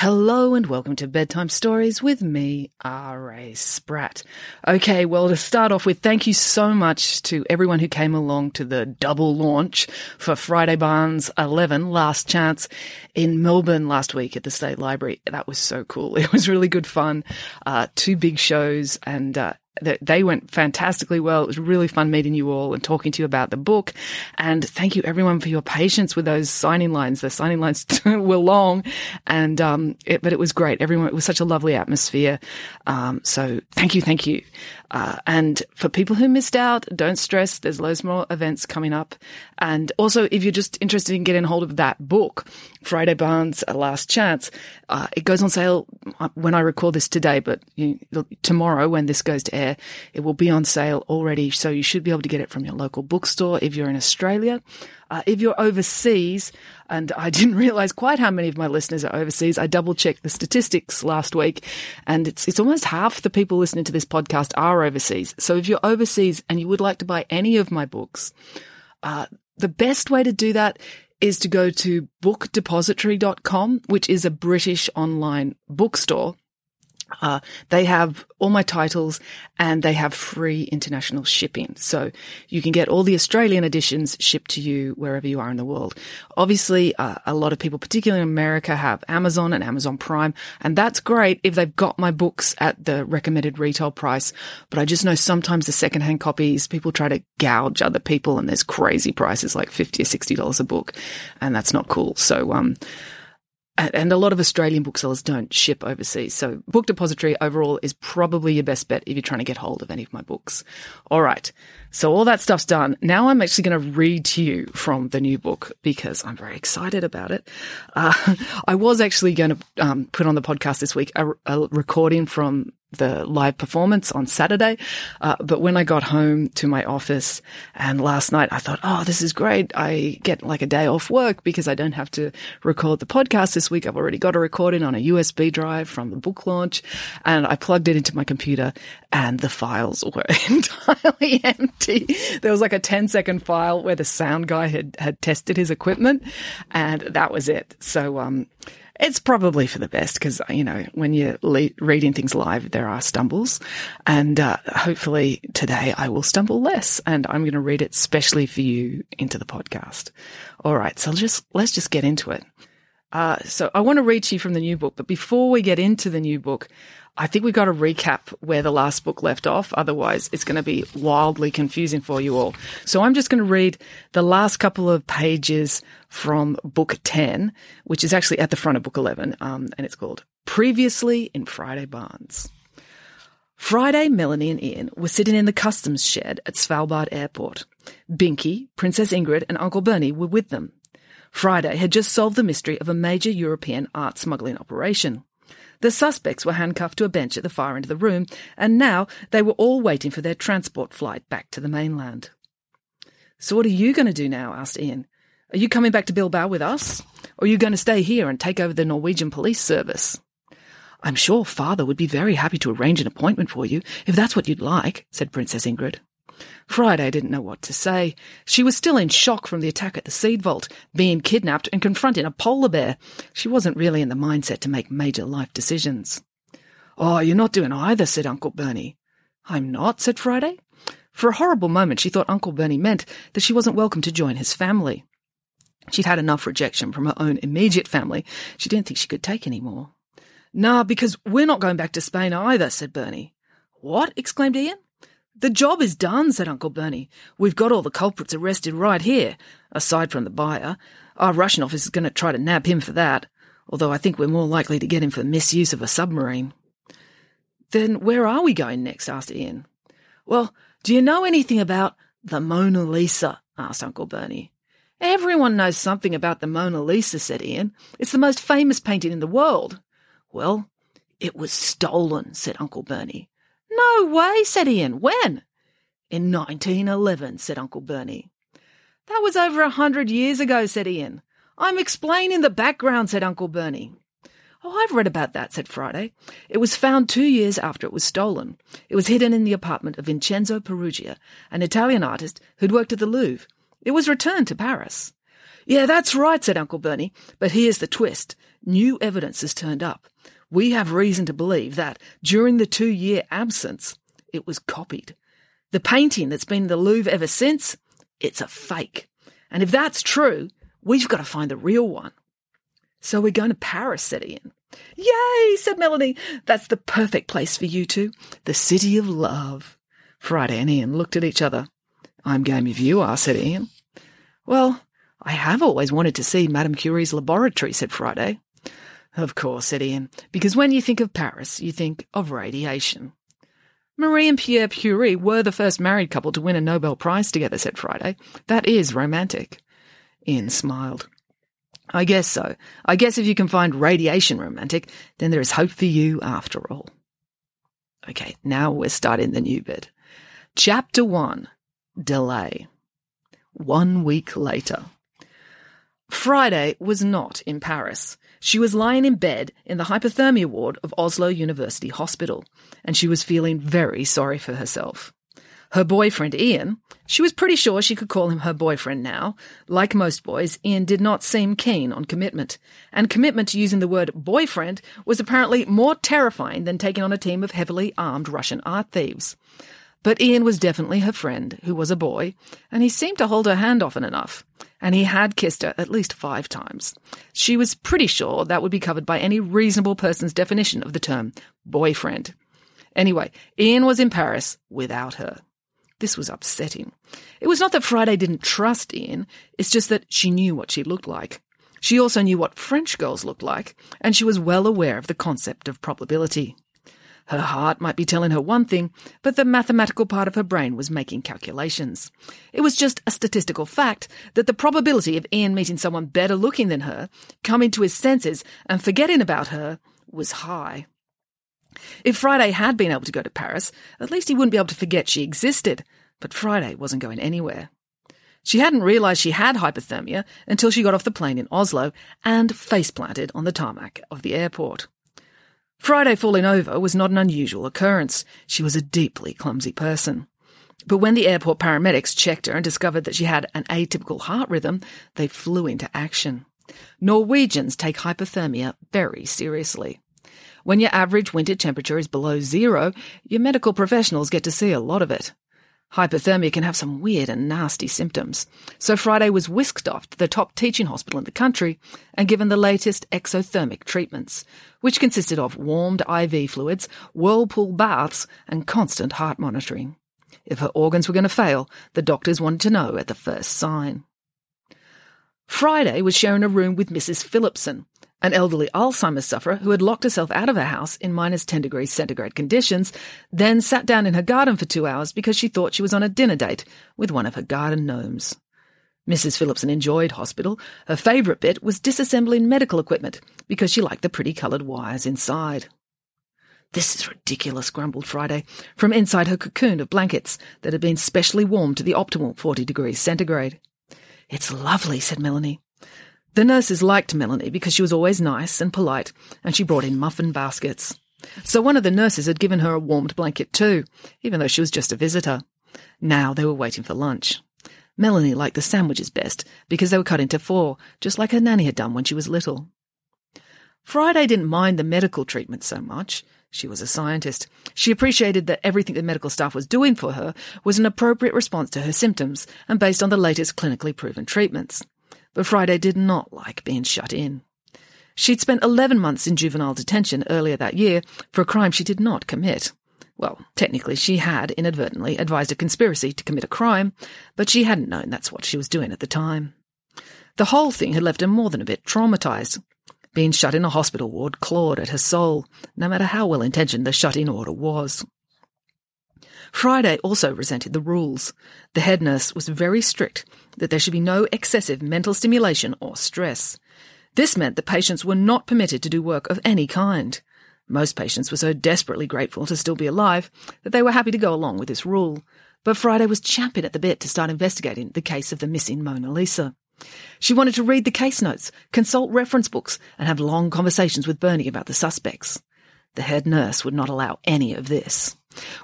Hello and welcome to Bedtime Stories with me, R.A. Spratt. Okay, well, to start off with, thank you so much to everyone who came along to the double launch for Friday Barnes 11 Last Chance in Melbourne last week at the State Library. That was so cool. It was really good fun. Uh, two big shows and, uh, they went fantastically well. It was really fun meeting you all and talking to you about the book. And thank you everyone for your patience with those signing lines. The signing lines were long and, um, it, but it was great. Everyone, it was such a lovely atmosphere. Um, so thank you. Thank you. Uh, and for people who missed out, don't stress. There's loads more events coming up. And also, if you're just interested in getting hold of that book, Friday Barnes, A Last Chance, uh, it goes on sale uh, when I record this today, but you, tomorrow when this goes to air, it will be on sale already. So you should be able to get it from your local bookstore if you're in Australia. Uh, if you're overseas, and I didn't realize quite how many of my listeners are overseas, I double checked the statistics last week, and it's it's almost half the people listening to this podcast are overseas. So if you're overseas and you would like to buy any of my books, uh, the best way to do that is to go to bookdepository.com, which is a British online bookstore. Uh, they have all my titles and they have free international shipping. So you can get all the Australian editions shipped to you wherever you are in the world. Obviously, uh, a lot of people, particularly in America, have Amazon and Amazon Prime. And that's great if they've got my books at the recommended retail price. But I just know sometimes the secondhand copies, people try to gouge other people and there's crazy prices like 50 or $60 a book. And that's not cool. So, um, and a lot of Australian booksellers don't ship overseas. So Book Depository overall is probably your best bet if you're trying to get hold of any of my books. All right. So all that stuff's done. Now I'm actually going to read to you from the new book because I'm very excited about it. Uh, I was actually going to um, put on the podcast this week a, a recording from the live performance on Saturday. Uh, but when I got home to my office and last night, I thought, oh, this is great. I get like a day off work because I don't have to record the podcast this week. I've already got a recording on a USB drive from the book launch and I plugged it into my computer and the files were entirely empty. There was like a 10 second file where the sound guy had, had tested his equipment and that was it. So, um, it's probably for the best because, you know, when you're le- reading things live, there are stumbles. And uh, hopefully today I will stumble less and I'm going to read it specially for you into the podcast. All right. So just, let's just get into it. Uh, so I want to read to you from the new book, but before we get into the new book, I think we've got to recap where the last book left off. Otherwise, it's going to be wildly confusing for you all. So I'm just going to read the last couple of pages from book 10, which is actually at the front of book 11. Um, and it's called Previously in Friday Barnes. Friday, Melanie and Ian were sitting in the customs shed at Svalbard Airport. Binky, Princess Ingrid, and Uncle Bernie were with them. Friday had just solved the mystery of a major European art smuggling operation. The suspects were handcuffed to a bench at the far end of the room, and now they were all waiting for their transport flight back to the mainland. So what are you going to do now? asked Ian. Are you coming back to Bilbao with us? Or are you going to stay here and take over the Norwegian police service? I'm sure father would be very happy to arrange an appointment for you, if that's what you'd like, said Princess Ingrid. Friday didn't know what to say. She was still in shock from the attack at the seed vault, being kidnapped and confronting a polar bear. She wasn't really in the mindset to make major life decisions. Oh, you're not doing either, said Uncle Bernie. I'm not, said Friday. For a horrible moment, she thought Uncle Bernie meant that she wasn't welcome to join his family. She'd had enough rejection from her own immediate family. She didn't think she could take any more. Nah, because we're not going back to Spain either, said Bernie. What? exclaimed Ian. The job is done, said Uncle Bernie. We've got all the culprits arrested right here, aside from the buyer. Our Russian office is going to try to nab him for that, although I think we're more likely to get him for misuse of a submarine. Then where are we going next? asked Ian. Well, do you know anything about the Mona Lisa? asked Uncle Bernie. Everyone knows something about the Mona Lisa, said Ian. It's the most famous painting in the world. Well, it was stolen, said Uncle Bernie. No way, said Ian. When? In 1911, said Uncle Bernie. That was over a hundred years ago, said Ian. I'm explaining the background, said Uncle Bernie. Oh, I've read about that, said Friday. It was found two years after it was stolen. It was hidden in the apartment of Vincenzo Peruggia, an Italian artist who'd worked at the Louvre. It was returned to Paris. Yeah, that's right, said Uncle Bernie. But here's the twist. New evidence has turned up. We have reason to believe that during the two year absence, it was copied. The painting that's been in the Louvre ever since, it's a fake. And if that's true, we've got to find the real one. So we're going to Paris, said Ian. Yay, said Melanie. That's the perfect place for you two. The city of love. Friday and Ian looked at each other. I'm game if you are, said Ian. Well, I have always wanted to see Madame Curie's laboratory, said Friday. Of course, said Ian, because when you think of Paris, you think of radiation. Marie and Pierre Curie were the first married couple to win a Nobel Prize together, said Friday. That is romantic. Ian smiled. I guess so. I guess if you can find radiation romantic, then there is hope for you after all. Okay, now we're starting the new bit. Chapter 1 Delay. One week later. Friday was not in Paris. She was lying in bed in the hypothermia ward of Oslo University Hospital, and she was feeling very sorry for herself. Her boyfriend, Ian, she was pretty sure she could call him her boyfriend now. Like most boys, Ian did not seem keen on commitment, and commitment to using the word boyfriend was apparently more terrifying than taking on a team of heavily armed Russian art thieves. But Ian was definitely her friend, who was a boy, and he seemed to hold her hand often enough. And he had kissed her at least five times. She was pretty sure that would be covered by any reasonable person's definition of the term boyfriend. Anyway, Ian was in Paris without her. This was upsetting. It was not that Friday didn't trust Ian, it's just that she knew what she looked like. She also knew what French girls looked like, and she was well aware of the concept of probability. Her heart might be telling her one thing, but the mathematical part of her brain was making calculations. It was just a statistical fact that the probability of Ian meeting someone better looking than her, coming to his senses, and forgetting about her was high. If Friday had been able to go to Paris, at least he wouldn't be able to forget she existed. But Friday wasn't going anywhere. She hadn't realised she had hypothermia until she got off the plane in Oslo and face planted on the tarmac of the airport. Friday falling over was not an unusual occurrence. She was a deeply clumsy person. But when the airport paramedics checked her and discovered that she had an atypical heart rhythm, they flew into action. Norwegians take hypothermia very seriously. When your average winter temperature is below zero, your medical professionals get to see a lot of it. Hypothermia can have some weird and nasty symptoms. So Friday was whisked off to the top teaching hospital in the country and given the latest exothermic treatments, which consisted of warmed IV fluids, whirlpool baths, and constant heart monitoring. If her organs were going to fail, the doctors wanted to know at the first sign. Friday was sharing a room with Mrs. Philipson, an elderly Alzheimer's sufferer who had locked herself out of her house in minus 10 degrees centigrade conditions, then sat down in her garden for two hours because she thought she was on a dinner date with one of her garden gnomes. Mrs. Philipson enjoyed hospital. Her favourite bit was disassembling medical equipment because she liked the pretty coloured wires inside. This is ridiculous, grumbled Friday, from inside her cocoon of blankets that had been specially warmed to the optimal 40 degrees centigrade. It's lovely, said Melanie. The nurses liked Melanie because she was always nice and polite, and she brought in muffin baskets. So one of the nurses had given her a warmed blanket too, even though she was just a visitor. Now they were waiting for lunch. Melanie liked the sandwiches best because they were cut into four, just like her nanny had done when she was little. Friday didn't mind the medical treatment so much. She was a scientist. She appreciated that everything the medical staff was doing for her was an appropriate response to her symptoms and based on the latest clinically proven treatments but Friday did not like being shut in. She'd spent 11 months in juvenile detention earlier that year for a crime she did not commit. Well, technically, she had inadvertently advised a conspiracy to commit a crime, but she hadn't known that's what she was doing at the time. The whole thing had left her more than a bit traumatized. Being shut in a hospital ward clawed at her soul, no matter how well intentioned the shut in order was. Friday also resented the rules. The head nurse was very strict that there should be no excessive mental stimulation or stress. This meant that patients were not permitted to do work of any kind. Most patients were so desperately grateful to still be alive that they were happy to go along with this rule. But Friday was champing at the bit to start investigating the case of the missing Mona Lisa. She wanted to read the case notes, consult reference books, and have long conversations with Bernie about the suspects. The head nurse would not allow any of this.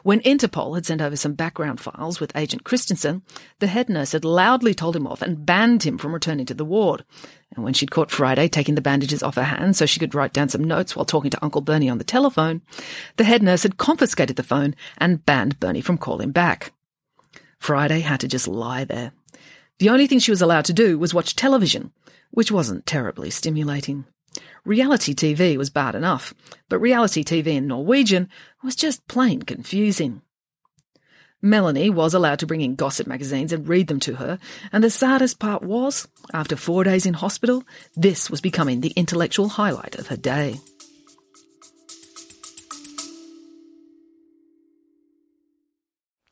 When Interpol had sent over some background files with Agent Christensen, the head nurse had loudly told him off and banned him from returning to the ward. And when she'd caught Friday taking the bandages off her hands so she could write down some notes while talking to Uncle Bernie on the telephone, the head nurse had confiscated the phone and banned Bernie from calling back. Friday had to just lie there. The only thing she was allowed to do was watch television, which wasn't terribly stimulating. Reality TV was bad enough, but reality TV in Norwegian was just plain confusing. Melanie was allowed to bring in gossip magazines and read them to her, and the saddest part was, after four days in hospital, this was becoming the intellectual highlight of her day.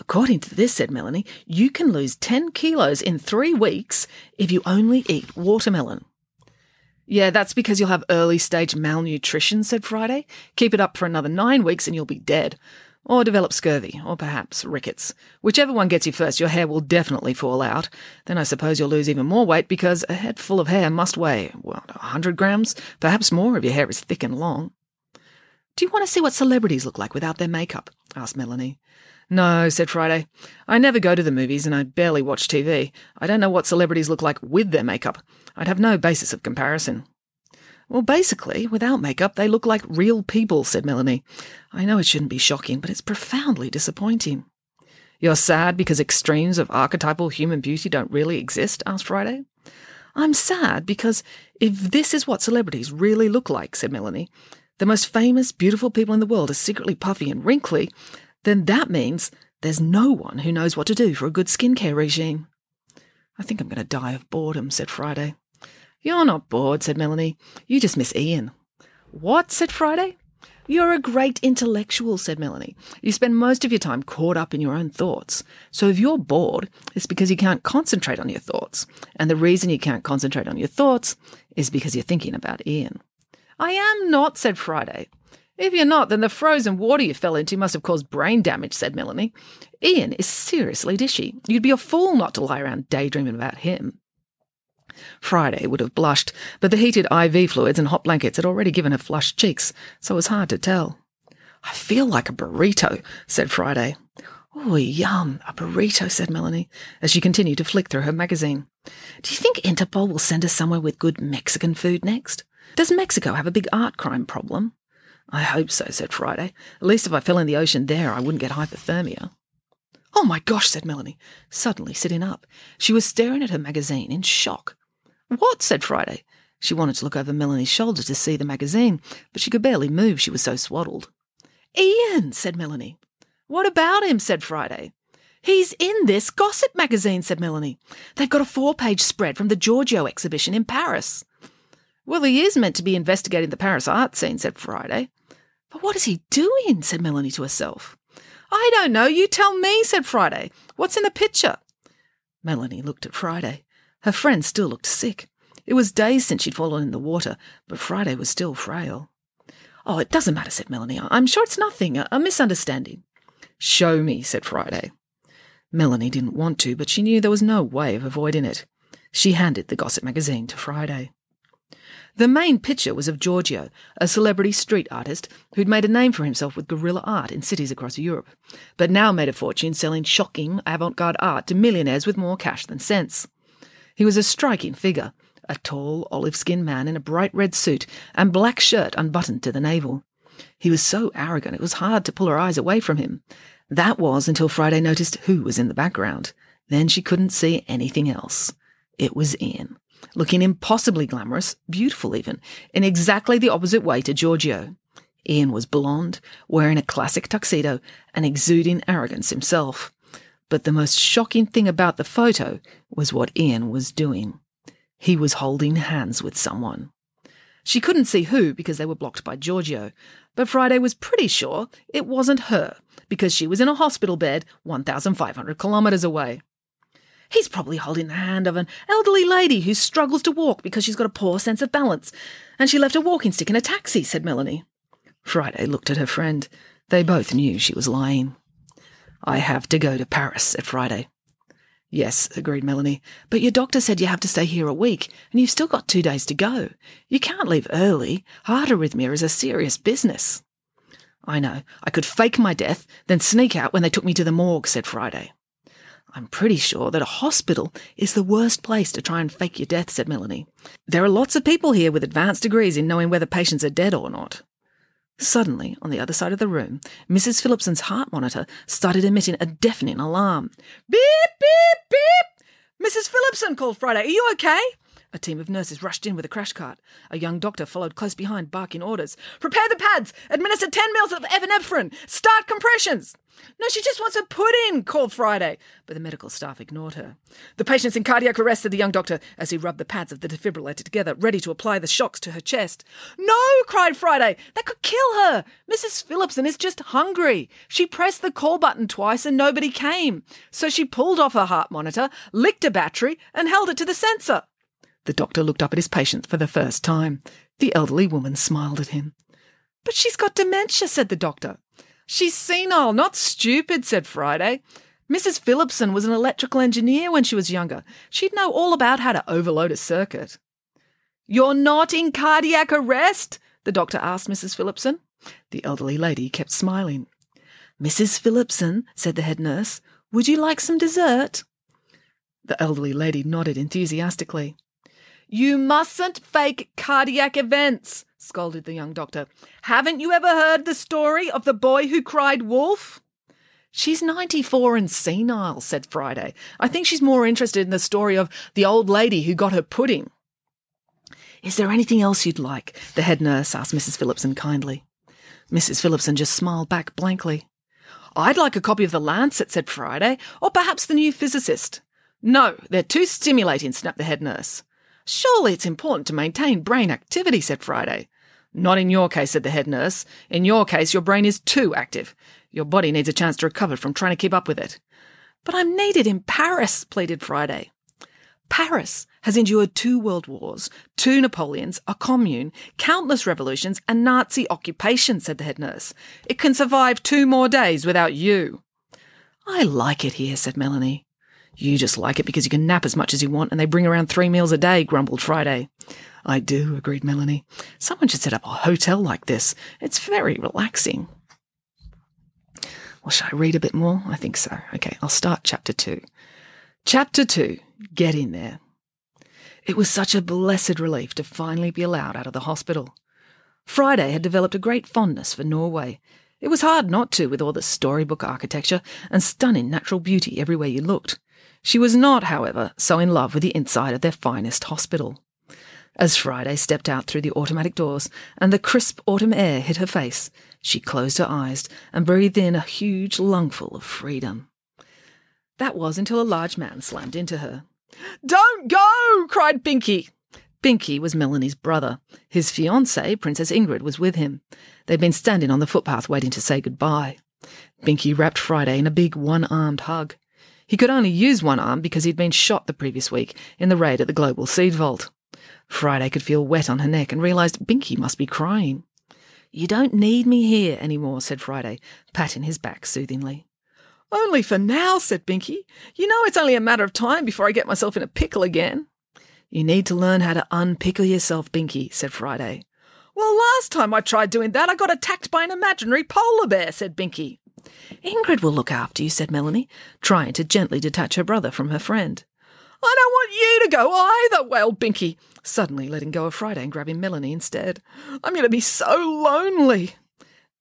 According to this, said Melanie, you can lose 10 kilos in three weeks if you only eat watermelon. Yeah, that's because you'll have early stage malnutrition, said Friday. Keep it up for another nine weeks and you'll be dead. Or develop scurvy, or perhaps rickets. Whichever one gets you first, your hair will definitely fall out. Then I suppose you'll lose even more weight because a head full of hair must weigh, a hundred grams? Perhaps more if your hair is thick and long. Do you want to see what celebrities look like without their makeup? asked Melanie. No, said Friday. I never go to the movies and I barely watch TV. I don't know what celebrities look like with their makeup. I'd have no basis of comparison. Well, basically, without makeup, they look like real people, said Melanie. I know it shouldn't be shocking, but it's profoundly disappointing. You're sad because extremes of archetypal human beauty don't really exist? asked Friday. I'm sad because if this is what celebrities really look like, said Melanie, the most famous, beautiful people in the world are secretly puffy and wrinkly, then that means there's no one who knows what to do for a good skincare regime. I think I'm going to die of boredom, said Friday. You're not bored, said Melanie. You just miss Ian. What? said Friday. You're a great intellectual, said Melanie. You spend most of your time caught up in your own thoughts. So if you're bored, it's because you can't concentrate on your thoughts. And the reason you can't concentrate on your thoughts is because you're thinking about Ian. I am not, said Friday. If you're not, then the frozen water you fell into must have caused brain damage, said Melanie. Ian is seriously dishy. You'd be a fool not to lie around daydreaming about him. Friday would have blushed, but the heated IV fluids and hot blankets had already given her flushed cheeks, so it was hard to tell. I feel like a burrito, said Friday. Oh, yum, a burrito, said Melanie, as she continued to flick through her magazine. Do you think Interpol will send us somewhere with good Mexican food next? Does Mexico have a big art crime problem? I hope so, said Friday. At least if I fell in the ocean there, I wouldn't get hypothermia. Oh my gosh, said Melanie, suddenly sitting up. She was staring at her magazine in shock. What? said Friday. She wanted to look over Melanie's shoulder to see the magazine, but she could barely move, she was so swaddled. Ian, said Melanie. What about him? said Friday. He's in this gossip magazine, said Melanie. They've got a four page spread from the Giorgio exhibition in Paris. Well, he is meant to be investigating the Paris art scene, said Friday. But what is he doing? said Melanie to herself. I don't know. You tell me, said Friday. What's in the picture? Melanie looked at Friday. Her friend still looked sick. It was days since she'd fallen in the water, but Friday was still frail. Oh, it doesn't matter, said Melanie. I'm sure it's nothing, a, misunderstanding. Show me, said Friday. Melanie didn't want to, but she knew there was no way of avoiding it. She handed the gossip magazine to Friday. The main picture was of Giorgio, a celebrity street artist who'd made a name for himself with guerrilla art in cities across Europe, but now made a fortune selling shocking avant garde art to millionaires with more cash than sense. He was a striking figure, a tall, olive skinned man in a bright red suit and black shirt unbuttoned to the navel. He was so arrogant it was hard to pull her eyes away from him. That was until Friday noticed who was in the background. Then she couldn't see anything else. It was Ian, looking impossibly glamorous, beautiful even, in exactly the opposite way to Giorgio. Ian was blonde, wearing a classic tuxedo, and exuding arrogance himself. But the most shocking thing about the photo was what Ian was doing. He was holding hands with someone. She couldn't see who because they were blocked by Giorgio, but Friday was pretty sure it wasn't her because she was in a hospital bed 1,500 kilometres away. He's probably holding the hand of an elderly lady who struggles to walk because she's got a poor sense of balance, and she left a walking stick in a taxi, said Melanie. Friday looked at her friend. They both knew she was lying. I have to go to Paris, said Friday. Yes, agreed Melanie, but your doctor said you have to stay here a week, and you've still got two days to go. You can't leave early. Heart arrhythmia is a serious business. I know. I could fake my death, then sneak out when they took me to the morgue, said Friday. I'm pretty sure that a hospital is the worst place to try and fake your death, said Melanie. There are lots of people here with advanced degrees in knowing whether patients are dead or not. Suddenly, on the other side of the room, Mrs. Phillipson's heart monitor started emitting a deafening alarm. Beep, beep, beep! Mrs. Phillipson, called Friday, are you okay? A team of nurses rushed in with a crash cart. A young doctor followed close behind, barking orders. Prepare the pads! Administer 10 mils of epinephrine! Start compressions! No, she just wants a pudding, called Friday. But the medical staff ignored her. The patient's in cardiac arrest, said the young doctor as he rubbed the pads of the defibrillator together, ready to apply the shocks to her chest. No, cried Friday. That could kill her. Mrs. Phillipson is just hungry. She pressed the call button twice and nobody came. So she pulled off her heart monitor, licked a battery, and held it to the sensor. The doctor looked up at his patient for the first time. The elderly woman smiled at him. But she's got dementia, said the doctor. She's senile, not stupid, said Friday. Mrs. Phillipson was an electrical engineer when she was younger. She'd know all about how to overload a circuit. You're not in cardiac arrest? the doctor asked Mrs. Phillipson. The elderly lady kept smiling. Mrs. Phillipson, said the head nurse, would you like some dessert? The elderly lady nodded enthusiastically. You mustn't fake cardiac events, scolded the young doctor. Haven't you ever heard the story of the boy who cried wolf? She's 94 and senile, said Friday. I think she's more interested in the story of the old lady who got her pudding. Is there anything else you'd like? The head nurse asked Mrs. Phillipson kindly. Mrs. Phillipson just smiled back blankly. I'd like a copy of The Lancet, said Friday, or perhaps The New Physicist. No, they're too stimulating, snapped the head nurse. Surely it's important to maintain brain activity, said Friday. Not in your case, said the head nurse. In your case, your brain is too active. Your body needs a chance to recover from trying to keep up with it. But I'm needed in Paris, pleaded Friday. Paris has endured two world wars, two Napoleons, a commune, countless revolutions, and Nazi occupation, said the head nurse. It can survive two more days without you. I like it here, said Melanie. You just like it because you can nap as much as you want and they bring around three meals a day, grumbled Friday. I do, agreed Melanie. Someone should set up a hotel like this. It's very relaxing. Well, should I read a bit more? I think so. Okay, I'll start chapter two. Chapter two Get in there. It was such a blessed relief to finally be allowed out of the hospital. Friday had developed a great fondness for Norway. It was hard not to, with all the storybook architecture and stunning natural beauty everywhere you looked. She was not, however, so in love with the inside of their finest hospital. As Friday stepped out through the automatic doors and the crisp autumn air hit her face, she closed her eyes and breathed in a huge lungful of freedom. That was until a large man slammed into her. Don't go! cried Binky. Binky was Melanie's brother. His fiancée, Princess Ingrid, was with him. They'd been standing on the footpath waiting to say goodbye. Binky wrapped Friday in a big one armed hug. He could only use one arm because he'd been shot the previous week in the raid at the Global Seed Vault. Friday could feel wet on her neck and realized Binky must be crying. You don't need me here any more, said Friday, patting his back soothingly. Only for now, said Binky. You know it's only a matter of time before I get myself in a pickle again. You need to learn how to unpickle yourself, Binky, said Friday. Well, last time I tried doing that, I got attacked by an imaginary polar bear, said Binky. Ingrid will look after you, said Melanie, trying to gently detach her brother from her friend. I don't want you to go either, wailed Binky, suddenly letting go of Friday and grabbing Melanie instead. I'm going to be so lonely.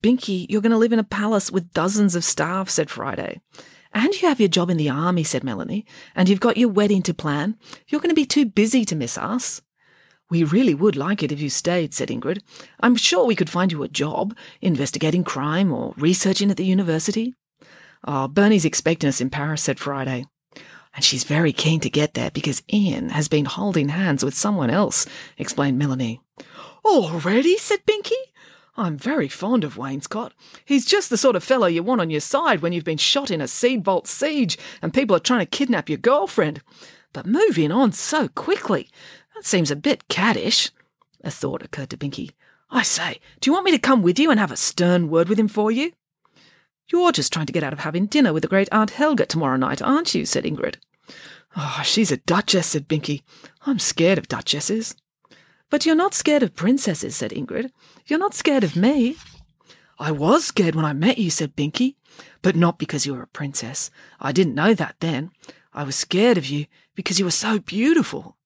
Binky, you're going to live in a palace with dozens of staff, said Friday. And you have your job in the army, said Melanie, and you've got your wedding to plan. You're going to be too busy to miss us. We really would like it if you stayed, said Ingrid. I'm sure we could find you a job, investigating crime or researching at the university. Oh, Bernie's expecting us in Paris, said Friday. And she's very keen to get there because Ian has been holding hands with someone else, explained Melanie. Already? said Binky. I'm very fond of Wainscott. He's just the sort of fellow you want on your side when you've been shot in a seed vault siege and people are trying to kidnap your girlfriend. But moving on so quickly, that seems a bit caddish. A thought occurred to Binky. I say, do you want me to come with you and have a stern word with him for you? You're just trying to get out of having dinner with the great Aunt Helga tomorrow night, aren't you? said Ingrid. Oh, she's a duchess, said Binky. I'm scared of duchesses. But you're not scared of princesses, said Ingrid. You're not scared of me. I was scared when I met you, said Binky, but not because you were a princess. I didn't know that then. I was scared of you because you were so beautiful.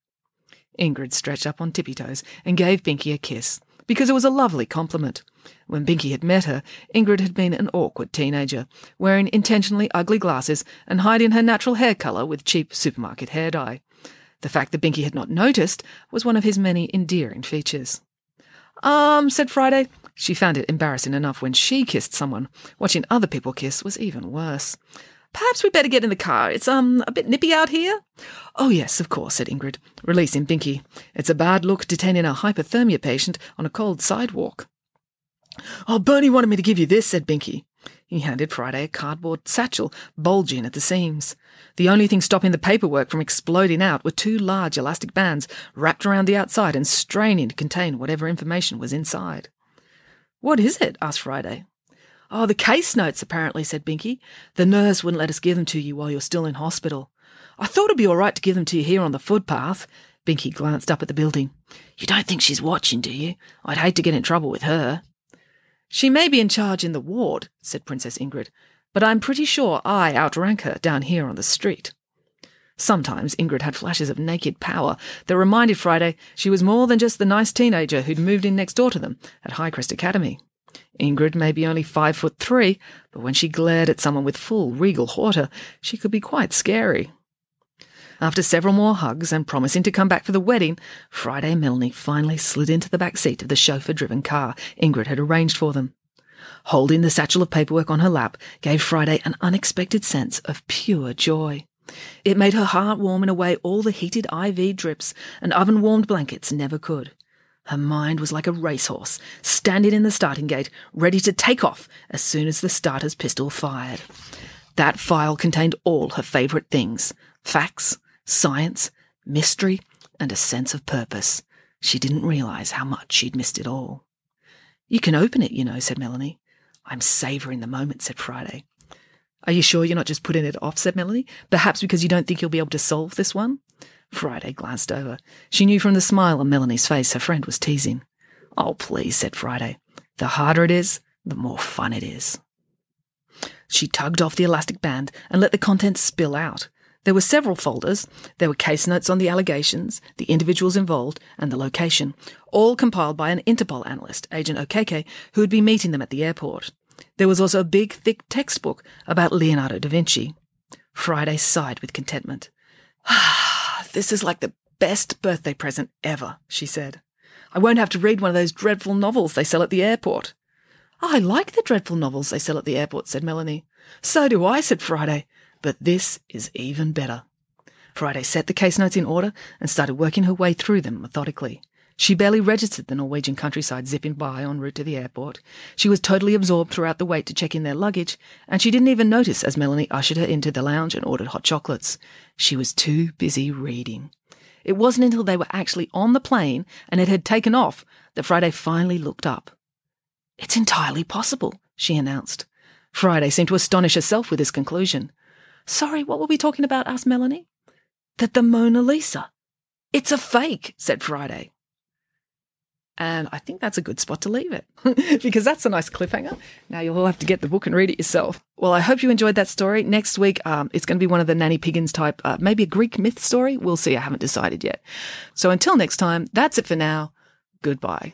Ingrid stretched up on tippy toes and gave Binky a kiss, because it was a lovely compliment. When Binky had met her, Ingrid had been an awkward teenager, wearing intentionally ugly glasses and hiding her natural hair colour with cheap supermarket hair dye. The fact that Binky had not noticed was one of his many endearing features. Um, said Friday. She found it embarrassing enough when she kissed someone. Watching other people kiss was even worse. Perhaps we'd better get in the car. It's, um, a bit nippy out here. Oh, yes, of course, said Ingrid, releasing Binky. It's a bad look detaining a hypothermia patient on a cold sidewalk. Oh, Bernie wanted me to give you this, said Binky. He handed Friday a cardboard satchel, bulging at the seams. The only thing stopping the paperwork from exploding out were two large elastic bands wrapped around the outside and straining to contain whatever information was inside. What is it? asked Friday. Oh, the case notes, apparently, said Binky. The nurse wouldn't let us give them to you while you're still in hospital. I thought it'd be all right to give them to you here on the footpath. Binky glanced up at the building. You don't think she's watching, do you? I'd hate to get in trouble with her. She may be in charge in the ward, said Princess Ingrid, but I'm pretty sure I outrank her down here on the street. Sometimes Ingrid had flashes of naked power that reminded Friday she was more than just the nice teenager who'd moved in next door to them at Highcrest Academy. Ingrid may be only five foot three, but when she glared at someone with full regal hauteur, she could be quite scary. After several more hugs and promising to come back for the wedding, Friday Melanie finally slid into the back seat of the chauffeur driven car Ingrid had arranged for them. Holding the satchel of paperwork on her lap gave Friday an unexpected sense of pure joy. It made her heart warm in a way all the heated IV drips and oven warmed blankets never could. Her mind was like a racehorse, standing in the starting gate, ready to take off as soon as the starter's pistol fired. That file contained all her favourite things facts, science, mystery, and a sense of purpose. She didn't realise how much she'd missed it all. You can open it, you know, said Melanie. I'm savouring the moment, said Friday. Are you sure you're not just putting it off, said Melanie? Perhaps because you don't think you'll be able to solve this one? Friday glanced over. She knew from the smile on Melanie's face her friend was teasing. Oh, please, said Friday. The harder it is, the more fun it is. She tugged off the elastic band and let the contents spill out. There were several folders. There were case notes on the allegations, the individuals involved, and the location, all compiled by an Interpol analyst, Agent Okeke, who had been meeting them at the airport. There was also a big, thick textbook about Leonardo da Vinci. Friday sighed with contentment. Ah, This is like the best birthday present ever, she said. I won't have to read one of those dreadful novels they sell at the airport. I like the dreadful novels they sell at the airport, said Melanie. So do I, said Friday. But this is even better. Friday set the case notes in order and started working her way through them methodically. She barely registered the Norwegian countryside zipping by en route to the airport. She was totally absorbed throughout the wait to check in their luggage, and she didn't even notice as Melanie ushered her into the lounge and ordered hot chocolates. She was too busy reading. It wasn't until they were actually on the plane and it had taken off that Friday finally looked up. It's entirely possible, she announced. Friday seemed to astonish herself with this conclusion. Sorry, what were we talking about? asked Melanie. That the Mona Lisa. It's a fake, said Friday. And I think that's a good spot to leave it because that's a nice cliffhanger. Now you'll all have to get the book and read it yourself. Well, I hope you enjoyed that story. Next week, um, it's going to be one of the Nanny Piggins type, uh, maybe a Greek myth story. We'll see. I haven't decided yet. So until next time, that's it for now. Goodbye.